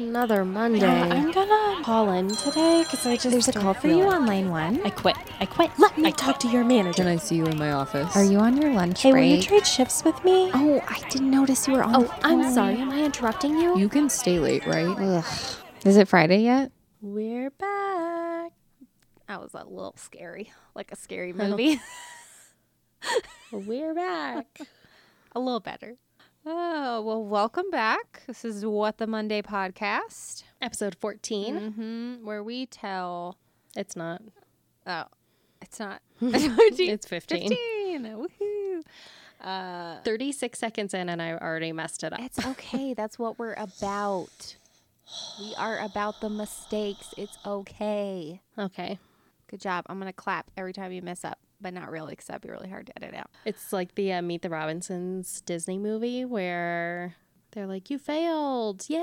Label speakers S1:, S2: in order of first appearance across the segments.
S1: Another Monday.
S2: I'm gonna call in today because I just
S3: There's a call for you on line one.
S2: I quit. I quit.
S1: Let me
S2: I
S1: talk to your manager.
S4: Can I see you in my office?
S3: Are you on your lunch break?
S2: Hey, will you trade shifts with me?
S3: oh, I didn't notice you were on.
S1: Oh,
S3: the
S1: I'm sorry. Am I interrupting you?
S4: You can stay late, right?
S3: Ugh. Is it Friday yet?
S1: We're back. That was a little scary, like a scary movie.
S2: We're back.
S1: a little better. Oh, well, welcome back. This is What the Monday podcast,
S2: Episode 14.
S1: mm-hmm, where we tell.
S2: It's not.
S1: Oh, it's not.
S2: It's 15.
S1: 15. Woohoo. Uh,
S2: 36 seconds in, and I already messed it up.
S1: it's okay. That's what we're about. We are about the mistakes. It's okay.
S2: Okay.
S1: Good job. I'm going to clap every time you mess up, but not really because that'd be really hard to edit out.
S2: It's like the uh, Meet the Robinsons Disney movie where they're like, You failed. yay!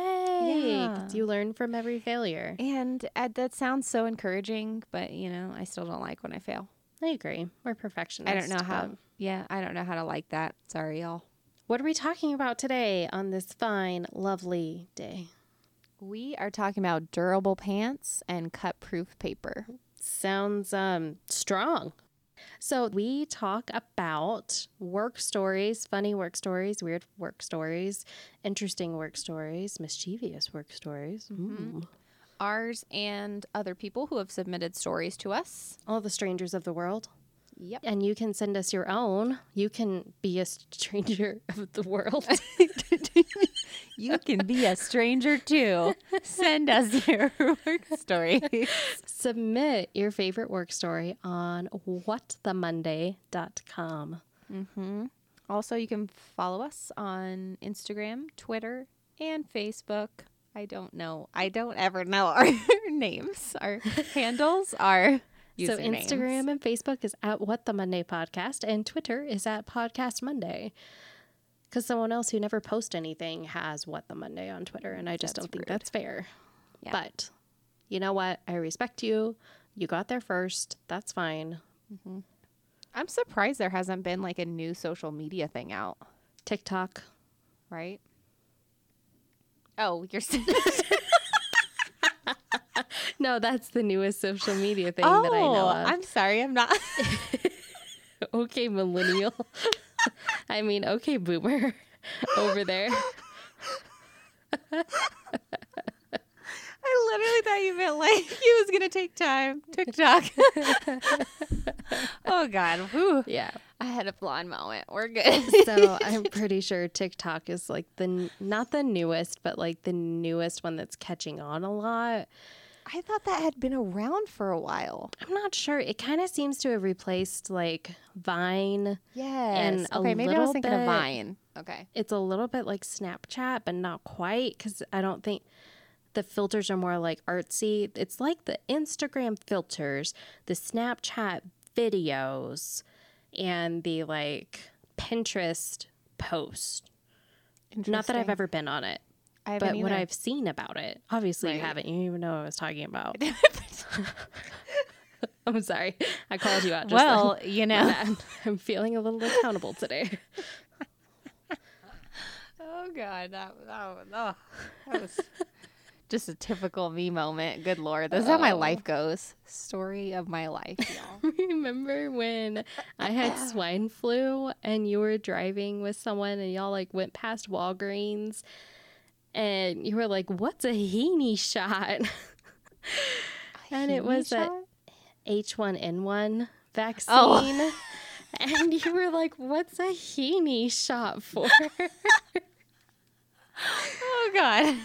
S1: Yeah.
S2: you learn from every failure.
S1: And uh, that sounds so encouraging, but you know, I still don't like when I fail.
S2: I agree. We're perfectionists.
S1: I don't know how.
S2: but-
S1: Yeah, I don't know how to like that. Sorry, y'all.
S2: What are we talking about today on this fine, lovely day?
S1: We are talking about durable pants and cut proof paper.
S2: Sounds um strong. So we talk about work stories, funny work stories, weird work stories, interesting work stories, mischievous work stories.
S1: Mm-hmm.
S2: Ooh.
S1: Ours and other people who have submitted stories to us.
S2: All the strangers of the world.
S1: Yep.
S2: And you can send us your own. You can be a stranger of the world.
S1: You can be a stranger too. Send us your work story.
S2: Submit your favorite work story on whatthemonday.com.
S1: mm-hmm. Also, you can follow us on Instagram, Twitter, and Facebook. I don't know. I don't ever know our names. Our handles are
S2: So. Instagram and Facebook is at What the Monday Podcast, and Twitter is at Podcast Monday. Because someone else who never posts anything has What the Monday on Twitter, and I just
S1: That's
S2: don't think
S1: rude.
S2: that's fair.
S1: Yeah.
S2: But you know what? I respect you. You got there first. That's fine. Mm-hmm.
S1: I'm surprised there hasn't been like a new social media thing out,
S2: TikTok.
S1: right? Oh, you're
S2: No, that's the newest social media thing
S1: oh,
S2: that I know oh, of.
S1: I'm sorry, I'm not.
S2: okay, millennial. I mean, okay, boomer over there.
S1: I literally thought you meant like he was gonna take time. TikTok. oh God, whew.
S2: Yeah.
S1: I had a blonde moment. We're good.
S2: so I'm pretty sure TikTok is like the not the newest, but like the newest one that's catching on a lot.
S1: I thought that had been around for a while.
S2: I'm not sure. It kind of seems to have replaced like Vine.
S1: Yes.
S2: a
S1: okay, maybe I was
S2: little
S1: thinking of Vine. Okay.
S2: It's a little bit like Snapchat, but not quite because I don't think the filters are more like artsy. It's like the Instagram filters, the Snapchat videos, and the like Pinterest post. Not that I've ever been on it.
S1: I haven't
S2: but what. I've seen about it, obviously you
S1: Right.
S2: haven't. You didn't even know what I was talking about. I'm sorry. I called you out just
S1: well, you
S2: then. My
S1: know.
S2: I'm feeling a little accountable today.
S1: Oh God, that that, was- oh, that was just a typical me moment. Good Lord, this is how my life goes. Story of my life, y'all.
S2: Remember when I had swine flu and you were driving with someone and y'all like went past Walgreens and you were like, "What's a heenie shot?" and it was a
S1: shot?
S2: H1N1 vaccine.
S1: Oh.
S2: And you were like, "What's a heenie shot for?"
S1: Oh God.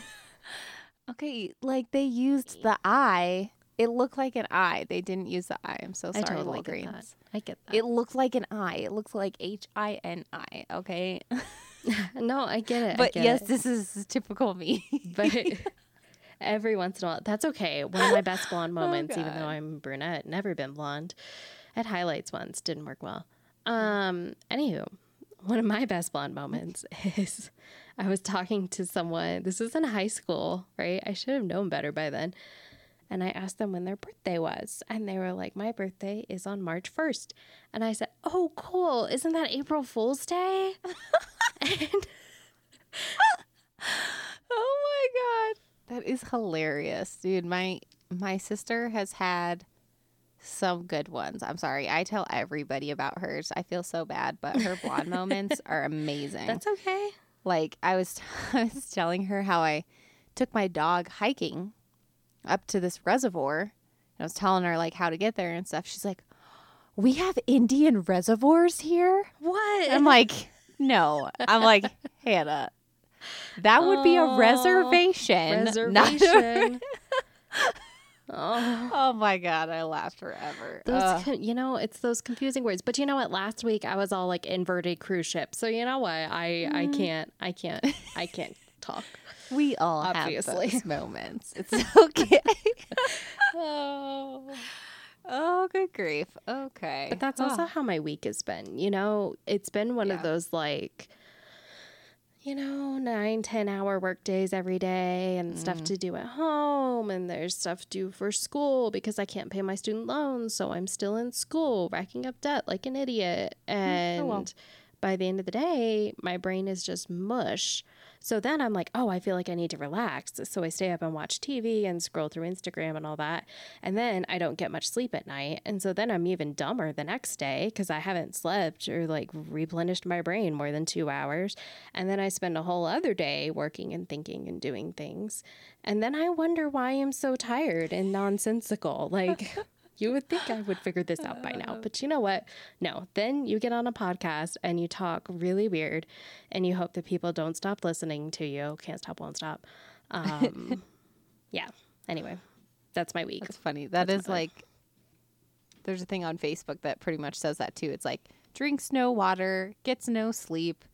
S1: Okay, like they used the eye. It looked like an eye. They didn't use the eye. I'm so sorry, I
S2: totally get that.
S1: Walgreens.
S2: I get that.
S1: It looked like an eye. It looks like H I N I. Okay,
S2: no, I get it.
S1: But
S2: get
S1: yes,
S2: it.
S1: this is typical me.
S2: but every once in a while, that's okay. One of my best blonde moments, even though I'm brunette, never been blonde. At highlights once, didn't work well. Um, anywho, one of my best blonde moments is I was talking to someone. This was in high school, right? I should have known better by then. And I asked them when their birthday was. And they were like, My birthday is on March 1st. And I said, Oh, cool. Isn't that April Fool's Day? And
S1: oh my god. That is hilarious, dude. My my sister has had some good ones. I'm sorry. I tell everybody about hers. I feel so bad, but her blonde moments are amazing.
S2: That's okay.
S1: like I was I was telling her how I took my dog hiking up to this reservoir. and I was telling her like how to get there and stuff. She's like, "We have Indian reservoirs here?"
S2: What?
S1: I'm like, "No." I'm like, "Hannah, that would be a reservation."
S2: reservation. oh.
S1: oh my god, I laughed forever.
S2: Those, you know, it's those confusing words. But you know what? Last week I was all like inverted cruise ship. So you know what? I I
S1: Mm.
S2: can't I can't I can't talk.
S1: we all
S2: Obviously.
S1: have those moments. It's okay. oh. Oh, good grief. Okay.
S2: But that's also how my week has been. You know, it's been one of those like, you know, nine, 10 hour work days every day and stuff
S1: Mm.
S2: to do at home. And there's stuff due for school because I can't pay my student loans. So I'm still in school, racking up debt like an idiot. And
S1: oh well.
S2: By the end of the day, my brain is just mush. So then I'm like, oh, I feel like I need to relax. So I stay up and watch TV and scroll through Instagram and all that. And then I don't get much sleep at night. And so then I'm even dumber the next day because I haven't slept or like replenished my brain more than two hours. And then I spend a whole other day working and thinking and doing things. And then I wonder why I'm so tired and nonsensical. Like, you would think I would figure this out by now. But you know what? No. Then you get on a podcast and you talk really weird and you hope that people don't stop listening to you. Can't stop, won't stop. Um, yeah. Anyway, that's my week.
S1: That's funny. That is like there's a thing on Facebook that pretty much says that too. It's like drinks no water, gets no sleep,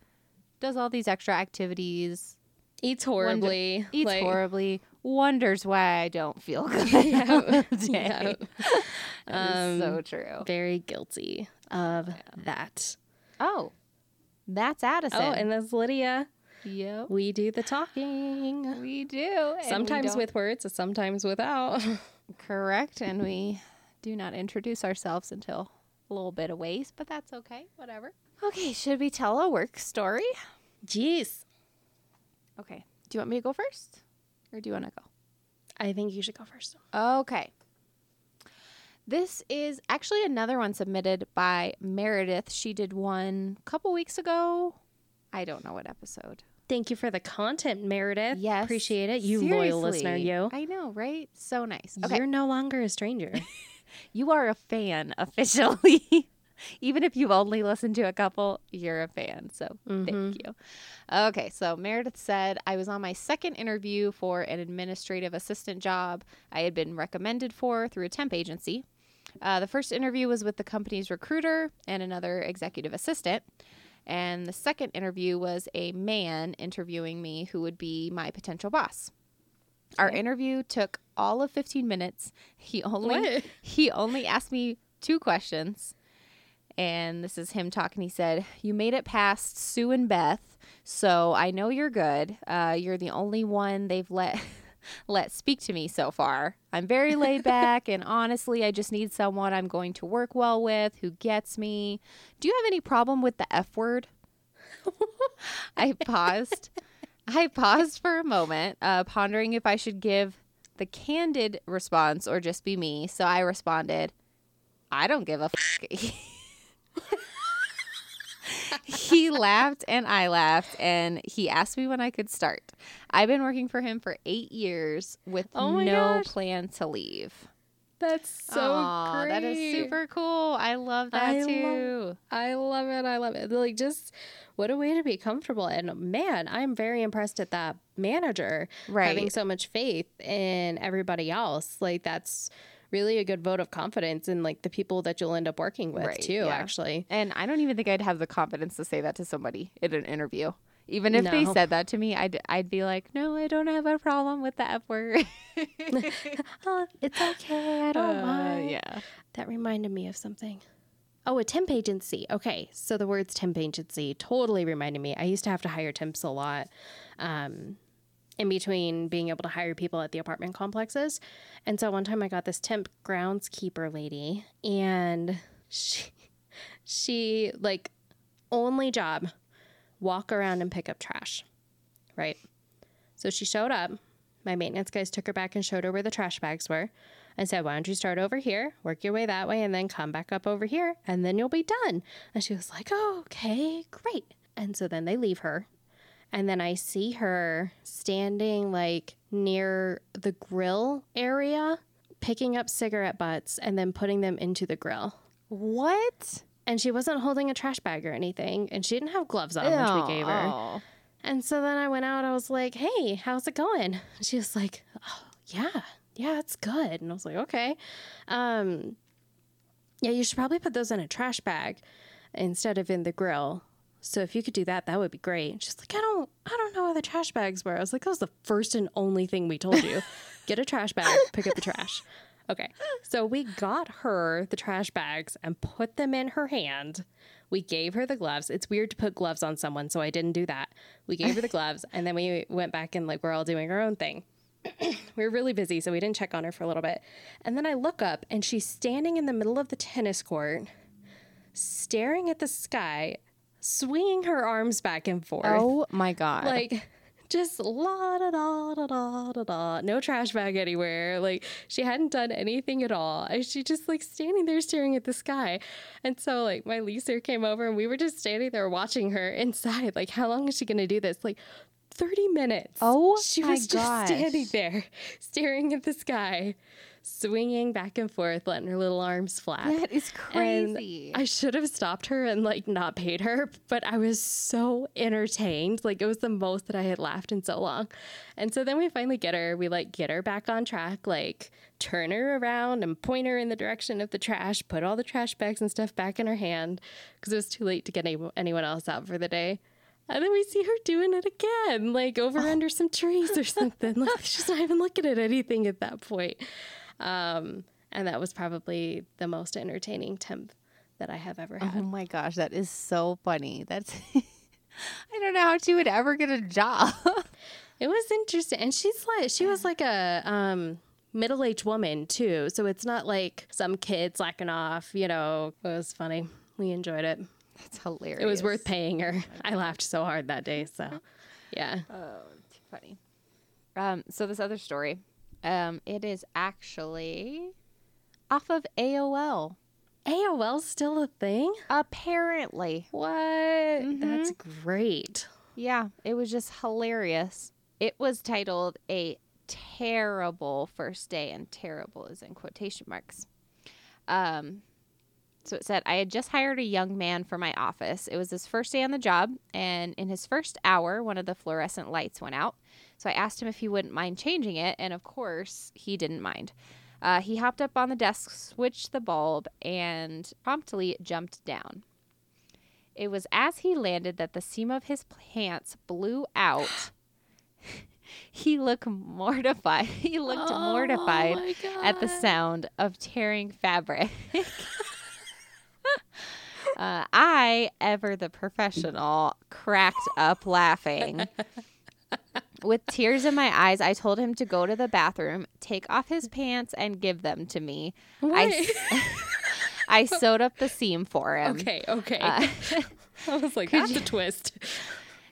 S1: does all these extra activities,
S2: Eats horribly.
S1: eats
S2: like-
S1: horribly, wonders why I don't feel good.
S2: Yeah. Yeah.
S1: day. That is so
S2: Um,
S1: true.
S2: Very guilty of that.
S1: Oh, that's Addison.
S2: Oh, and that's Lydia.
S1: yep,
S2: We do the talking.
S1: we do. and we
S2: Sometimes with words, sometimes without.
S1: correct, and we do not introduce ourselves until a little bit of ways, but that's okay. Whatever. Okay, should we tell a work story?
S2: Jeez.
S1: Okay. Do you want me to go first? Or do you want to go?
S2: I think you should go first.
S1: Okay. This is actually another one submitted by Meredith. She did one a couple weeks ago. I don't know what episode.
S2: Thank you for the content, Meredith.
S1: Yes.
S2: Appreciate it. You loyal listener, you.
S1: I know, right? So nice. Okay.
S2: You're no longer a stranger.
S1: you are a fan officially. Even if you've only listened to a couple, you're a fan. So thank you. Okay, so Meredith said, I was on my second interview for an administrative assistant job I had been recommended for through a temp agency. Uh, the first interview was with the company's recruiter and another executive assistant. And the second interview was a man interviewing me who would be my potential boss. Our interview took all of 15 minutes. He only
S2: What?
S1: he only asked me two questions. And this is him talking. He said, You made it past Sue and Beth, so I know you're good. Uh, you're the only one they've let let speak to me so far. I'm very laid back, and honestly, I just need someone I'm going to work well with who gets me. Do you have any problem with the F word? I paused. I paused for a moment, uh, pondering if I should give the candid response or just be me. So I responded, I don't give a f- he laughed and I laughed and he asked me when I could start. I've been working for him for eight years with
S2: Oh
S1: no
S2: gosh.
S1: plan to leave.
S2: That's so
S1: Aw,
S2: great.
S1: That is super cool. I love that
S2: I love-
S1: too.
S2: I love it. I love it. Like, just what a way to be comfortable. And man, I'm very impressed at that manager
S1: right.
S2: having so much faith in everybody else. Like, that's really a good vote of confidence in like the people that you'll end up working with
S1: Right,
S2: too.
S1: yeah.
S2: Actually,
S1: And I don't even think I'd have the confidence to say that to somebody in an interview. Even if they said that to me, I'd I'd be like, no, I don't have a problem with the F word.
S2: oh, it's okay. I don't
S1: Uh,
S2: mind.
S1: yeah.
S2: That reminded me of something. Oh, a temp agency. Okay, so the words temp agency totally reminded me. I used to have to hire temps a lot. Um, in between being able to hire people at the apartment complexes. And so one time I got this temp groundskeeper lady and she she like only job walk around and pick up trash. Right? So she showed up, my maintenance guys took her back and showed her where the trash bags were and said, Why don't you start over here, work your way that way, and then come back up over here, and then you'll be done. And she was like, Oh, okay, great. And so then they leave her. And then I see her standing like near the grill area, picking up cigarette butts and then putting them into the grill.
S1: What?
S2: And she wasn't holding a trash bag or anything, and she didn't have gloves on, which we gave her.
S1: Oh.
S2: And so then I went out. I was like, "Hey, how's it going?" She was like, "Oh, yeah, yeah, it's good." And I was like, "Okay, um, yeah, you should probably put those in a trash bag instead of in the grill. So if you could do that, that would be great." And she's like, "I don't, I don't know where the trash bags were." I was like, "That was the first and only thing we told you: get a trash bag, pick up the trash." Okay, so we got her the trash bags and put them in her hand. We gave her the gloves. It's weird to put gloves on someone, so I didn't do that. We gave her the gloves, and then we went back and like we're all doing our own thing. we were really busy, so we didn't check on her for a little bit. And then I look up, and she's standing in the middle of the tennis court, staring at the sky, swinging her arms back and forth,
S1: Oh my god.
S2: like just la da da da da da da. No trash bag anywhere. Like she hadn't done anything at all. And she just like standing there staring at the sky. And so like my leaser came over and we were just standing there watching her inside. Like how long is she gonna do this? Like 30 minutes.
S1: Oh
S2: she was just
S1: gosh.
S2: standing there staring at the sky, swinging back and forth, letting her little arms flap.
S1: that is
S2: And
S1: crazy.
S2: I should have stopped her and like not paid her, but I was so entertained. Like it was the most that I had laughed in so long. And so then we finally get her, we like get her back on track, like turn her around and point her in the direction of the trash, put all the trash bags and stuff back in her hand because it was too late to get any- anyone else out for the day. And then we see her doing it again, like over oh. under some trees or something. Like she's not even looking at anything at that point. Um, and that was probably the most entertaining temp that I have ever had.
S1: oh my gosh, that is so funny. That's I don't know how she would ever get a job.
S2: It was interesting, and she's like, she was like a um, middle-aged woman too, so it's not like some kid slacking off. You know, it was funny. We enjoyed it.
S1: That's hilarious.
S2: It was worth paying her. I laughed so hard that day. So, yeah.
S1: Oh, too funny. Um, so this other story, um, it is actually off of AOL.
S2: AOL's still a thing.
S1: Apparently,
S2: What?
S1: Mm-hmm.
S2: That's great.
S1: yeah, it was just hilarious. It was titled "A Terrible First Day," and "terrible" is in quotation marks. Um, so it said, I had just hired a young man for my office. It was his first day on the job, and in his first hour, one of the fluorescent lights went out. So I asked him if he wouldn't mind changing it, and of course, he didn't mind. Uh, he hopped up on the desk, switched the bulb, and promptly jumped down. It was as he landed that the seam of his pants blew out. he looked mortified. He looked mortified at the sound of tearing fabric. uh, I, ever the professional, cracked up laughing. With tears in my eyes, I told him to go to the bathroom, take off his pants, and give them to me. I,
S2: Wait.
S1: I sewed up the seam for him.
S2: Okay, okay.
S1: Uh,
S2: I was like, that's
S1: you-
S2: a twist.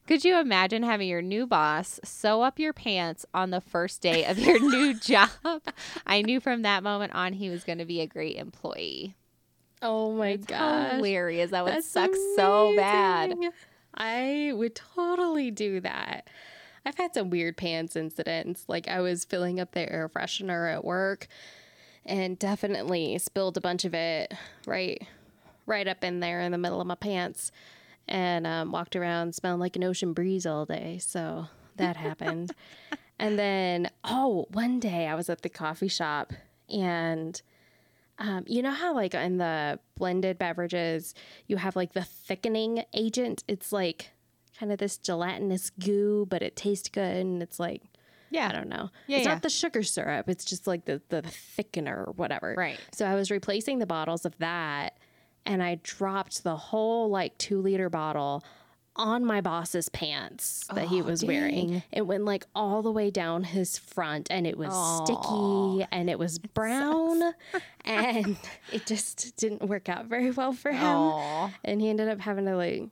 S1: Could you imagine having your new boss sew up your pants on the first day of your new job? I knew from that moment on he was going to be a great employee.
S2: Oh my gosh.
S1: hilarious. That would
S2: That's
S1: suck so bad.
S2: I would totally do that. I've had some weird pants incidents. Like I was filling up the air freshener at work and definitely spilled a bunch of it right right up in there in the middle of my pants and um, walked around smelling like an ocean breeze all day. So that happened. and then, oh, one day I was at the coffee shop and um, you know how like in the blended beverages you have like the thickening agent? It's like kind of this gelatinous goo, but it tastes good and it's like
S1: Yeah.
S2: I don't know.
S1: Yeah,
S2: it's
S1: yeah.
S2: not the sugar syrup. It's just like the the thickener or whatever.
S1: Right.
S2: So I was replacing the bottles of that, and I dropped the whole like two liter bottle on my boss's pants that he
S1: Oh,
S2: was wearing. It went like all the way down his front, and it was
S1: Aw.
S2: sticky, and it was brown, and it just didn't work out very well for him.
S1: Aw.
S2: And he ended up having to like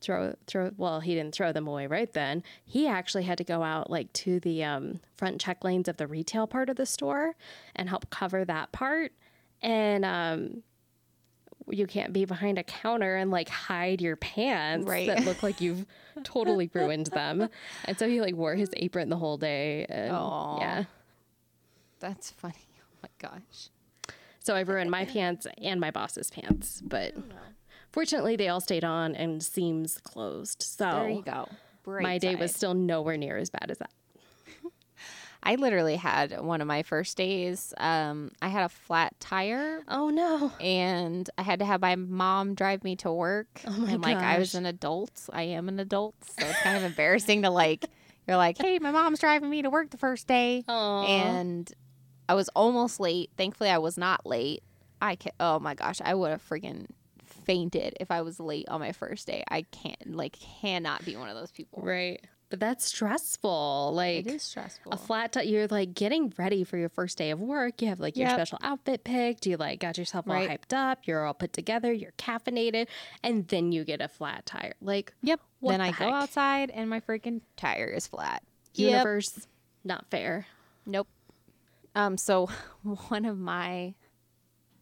S2: throw throw well he didn't throw them away right then he actually had to go out like to the um, front check lanes of the retail part of the store and help cover that part and um, you can't be behind a counter and like hide your pants
S1: Right.
S2: that look like you've totally ruined them and so he like wore his apron the whole day and yeah
S1: That's funny. Oh my gosh.
S2: so i ruined my pants and my boss's pants but fortunately they all stayed on and seams closed so
S1: There you go. Break
S2: my day was still nowhere near as bad as that.
S1: I literally had one of my first days. Um, I had a flat tire.
S2: Oh no.
S1: And I had to have my mom drive me to work.
S2: Oh my
S1: and like I was an adult. I am an adult. So it's kind of embarrassing to like you're like, Hey, my mom's driving me to work the first day.
S2: Oh.
S1: and I was almost late. Thankfully, I was not late. I can Oh my gosh, I would have freaking fainted if I was late on my first day. I can't like cannot be one of those people.
S2: right. But that's stressful. Like
S1: It is stressful.
S2: a flat t- you're like getting ready for your first day of work. You have like your
S1: Yep.
S2: special outfit picked. You like got yourself all
S1: Right.
S2: hyped up. You're all put together. You're caffeinated, and then you get a flat tire. Like
S1: yep. Then
S2: the
S1: I go outside and my freaking tire is flat. Yep.
S2: universe, not fair.
S1: Nope. Um. So one of my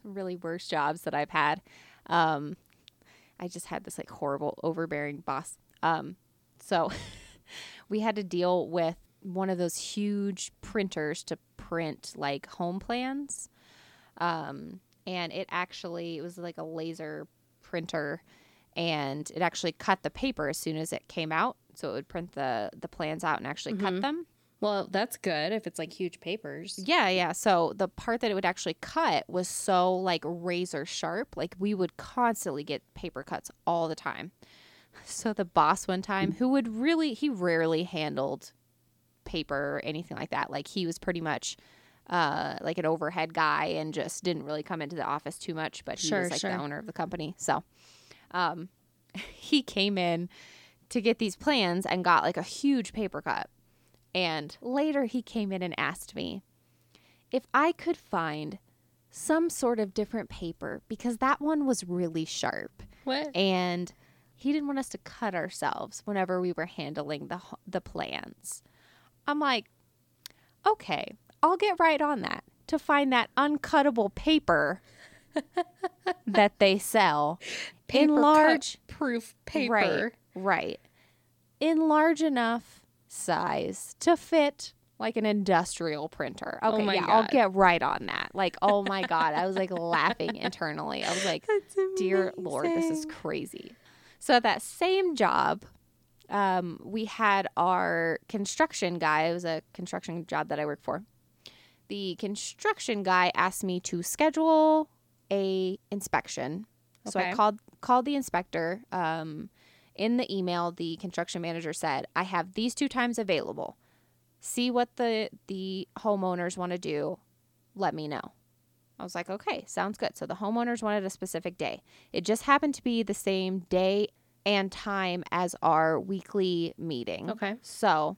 S1: really worst jobs that I've had, um, I just had this like horrible overbearing boss. Um. So we had to deal with one of those huge printers to print like home plans. Um. And it actually it was like a laser printer, and it actually cut the paper as soon as it came out. So it would print the the plans out and actually cut them.
S2: Well, that's good if it's like huge papers.
S1: Yeah, yeah. So the part that it would actually cut was so like razor sharp. Like we would constantly get paper cuts all the time. So the boss one time, who would really, he rarely handled paper or anything like that. Like he was pretty much uh, like an overhead guy and just didn't really come into the office too much. But he
S2: Sure,
S1: was like
S2: sure.
S1: the owner of the company. So um, he came in to get these plans and got like a huge paper cut. And later he came in and asked me if I could find some sort of different paper because that one was really sharp
S2: What?
S1: and he didn't want us to cut ourselves whenever we were handling the the plans. I'm like, "Okay, I'll get right on that to find that uncuttable paper that they sell in large
S2: proof paper.
S1: Right, right. In large enough size to fit like an industrial printer. Okay,
S2: Oh
S1: yeah, I'll get right on that. Like, oh my God. I was like laughing internally. I was like, dear Lord, this is crazy. So at that same job, um, we had our construction guy. It was a construction job that I worked for. The construction guy asked me to schedule a inspection. So I called called the inspector. Um, in the email, the construction manager said, "I have these two times available. See what the the homeowners want to do. Let me know." I was like, "Okay, sounds good." So the homeowners wanted a specific day. It just happened to be the same day and time as our weekly meeting.
S2: Okay.
S1: So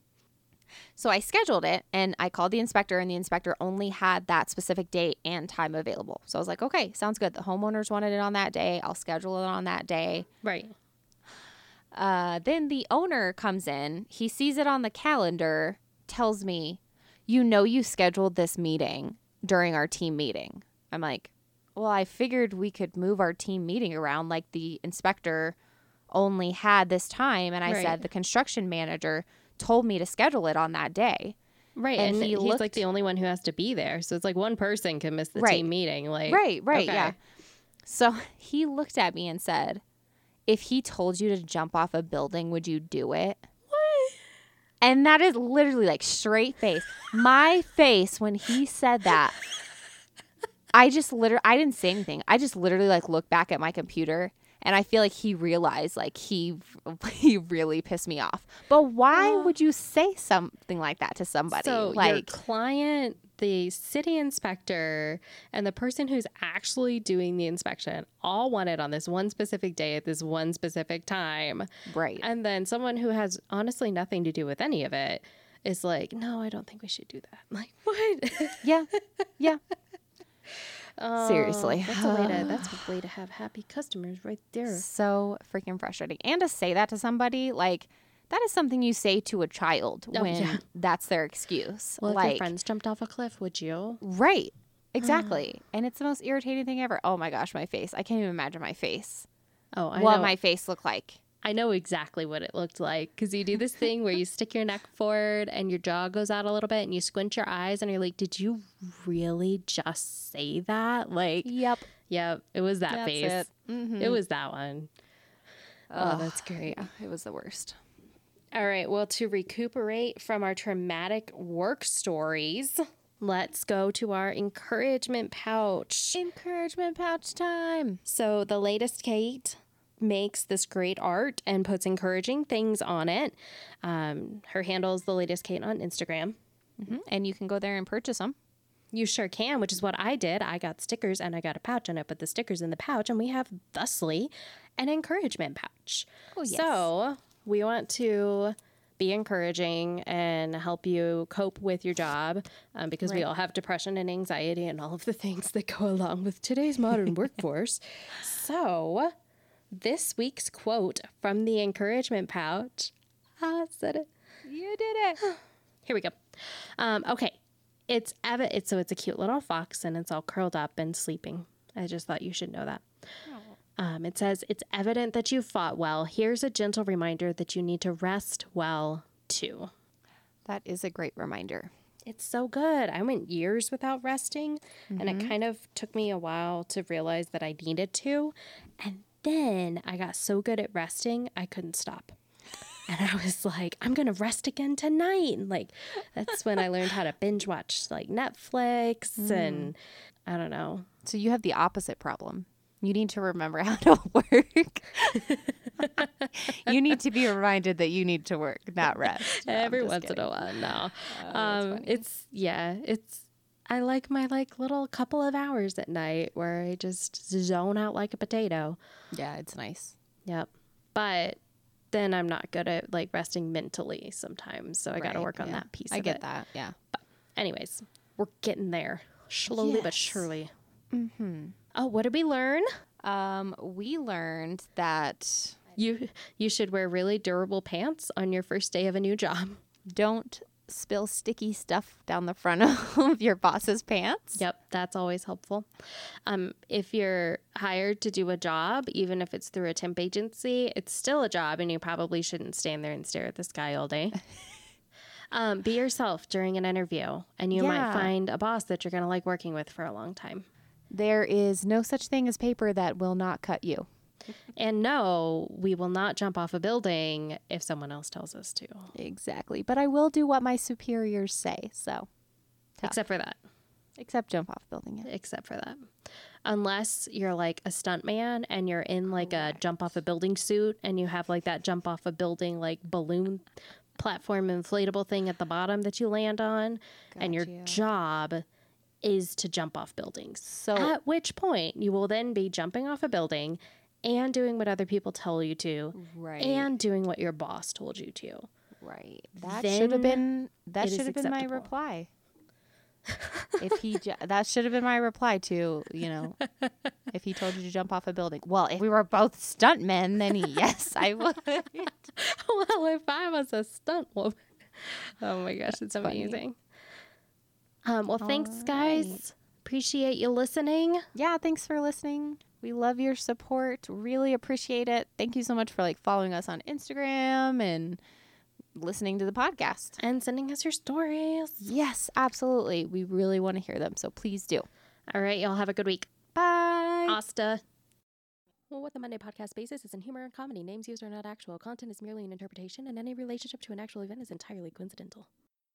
S1: so I scheduled it and I called the inspector and the inspector only had that specific date and time available. So I was like, "Okay, sounds good. The homeowners wanted it on that day. I'll schedule it on that day."
S2: Right.
S1: Uh, then the owner comes in. He sees it on the calendar, tells me, You know, you scheduled this meeting during our team meeting. I'm like, Well, I figured we could move our team meeting around. Like the inspector only had this time. And I
S2: Right.
S1: said, The construction manager told me to schedule it on that day.
S2: Right.
S1: And
S2: And,
S1: he
S2: he's like the only one who has to be there. So it's like one person can miss the
S1: Right.
S2: team meeting. Like
S1: Right, right,
S2: okay.
S1: yeah. So he looked at me and said, If he told you to jump off a building, would you do it?
S2: What?
S1: And that is literally like straight face. My face when he said that, I just literally, I didn't say anything. I just literally like looked back at my computer and I feel like he realized like he he really pissed me off. But why would you say something like that to somebody?
S2: So your
S1: like
S2: client, the city inspector, and the person who's actually doing the inspection all want it on this one specific day at this one specific time.
S1: right.
S2: And then someone who has honestly nothing to do with any of it is like, no, I don't think we should do that. I'm like, what?
S1: Yeah. Yeah.
S2: Oh,
S1: Seriously.
S2: that's a way to that's a way to have happy customers right there.
S1: So freaking frustrating. And to say that to somebody, like, that is something you say to a child
S2: Oh,
S1: when
S2: yeah.
S1: that's their excuse.
S2: Well, if
S1: like,
S2: your friends jumped off a cliff, would you?
S1: right. Exactly. and it's the most irritating thing ever. Oh my gosh, my face. I can't even imagine my face.
S2: Oh, I
S1: what
S2: know.
S1: my face looked like.
S2: I know exactly what it looked like because you do this thing where you stick your neck forward and your jaw goes out a little bit and you squint your eyes and you're like, "Did you really just say that?" Like,
S1: Yep.
S2: yep, it was that
S1: That's
S2: face.
S1: it. Mhm.
S2: It was that one. Oh, that's great.
S1: Yeah, it was the worst.
S2: All right. Well, to recuperate from our traumatic work stories, let's go to our encouragement pouch.
S1: Encouragement pouch time.
S2: So, the latest Kate makes this great art and puts encouraging things on it. Um, her handle is the latest Kate on Instagram.
S1: And you can go there and purchase them.
S2: You sure can, which is what I did. I got stickers and I got a pouch and I put the stickers in the pouch, and we have thusly an encouragement pouch.
S1: Oh, yes.
S2: So we want to be encouraging and help you cope with your job um, because we all have depression and anxiety and all of the things that go along with today's modern workforce. So this week's quote from the encouragement pouch. I said it.
S1: You did it.
S2: Here we go. Um, okay, it's ev- it's so it's a cute little fox and it's all curled up and sleeping. I just thought you should know that. Um, it says it's evident that you fought well. Here's a gentle reminder that you need to rest well too.
S1: that is a great reminder.
S2: It's so good. I went years without resting, and it kind of took me a while to realize that I needed to. And then I got so good at resting, I couldn't stop. And I was like, I'm going to rest again tonight. And like, that's when I learned how to binge watch like Netflix and I don't know.
S1: So you have the opposite problem. You need to remember how to work. you need to be reminded that you need to work, not rest. No,
S2: Every once in a while, no.
S1: that's
S2: um, it's, yeah, it's, I like my like little couple of hours at night where I just zone out like a potato.
S1: Yeah, it's nice.
S2: Yep. But then I'm not good at like resting mentally sometimes. So I got to work on
S1: yeah.
S2: that piece
S1: I get
S2: it.
S1: that. Yeah.
S2: But anyways, we're getting there slowly but surely. Mm-hmm. Oh, what did we learn?
S1: Um, we learned that
S2: You you should wear really durable pants on your first day of a new job.
S1: don't spill sticky stuff down the front of your boss's pants.
S2: Yep, that's always helpful. Um, if you're hired to do a job, even if it's through a temp agency, it's still a job, and you probably shouldn't stand there and stare at the sky all day. um, be yourself during an interview, and you might find a boss that you're going to like working with for a long time.
S1: There is no such thing as paper that will not cut you.
S2: And no, we will not jump off a building if someone else tells us to,
S1: Exactly. But I will do what my superiors say. So, Tough.
S2: except for that.
S1: except jump off building. Yeah.
S2: except for that. Unless you're like a stunt man and you're in like a jump off a building suit and you have like that jump off a building like balloon platform inflatable thing at the bottom that you land on and your
S1: Gotcha.
S2: job is to jump off buildings.
S1: So-
S2: at which point you will then be jumping off a building and doing what other people tell you to
S1: Right.
S2: and doing what your boss told you to.
S1: Right. That should have been that should have been my reply. if he ju- that should have been my reply to, you know, if he told you to jump off a building. Well, if we were both stuntmen, then yes, I would.
S2: well, if I was a stunt woman. Oh my gosh, it's
S1: funny.
S2: amazing. Um, well, thanks, guys.
S1: right.
S2: Appreciate you listening.
S1: yeah, thanks for listening. We love your support. Really appreciate it. Thank you so much for like following us on Instagram and listening to the podcast.
S2: and sending us your stories.
S1: Yes, absolutely. We really want to hear them, so please do.
S2: All right, y'all have a good week.
S1: Bye.
S2: Asta. Well, what the Monday podcast basis is in humor and comedy. Names used are not actual. Content is merely an interpretation, and any relationship to an actual event is entirely coincidental.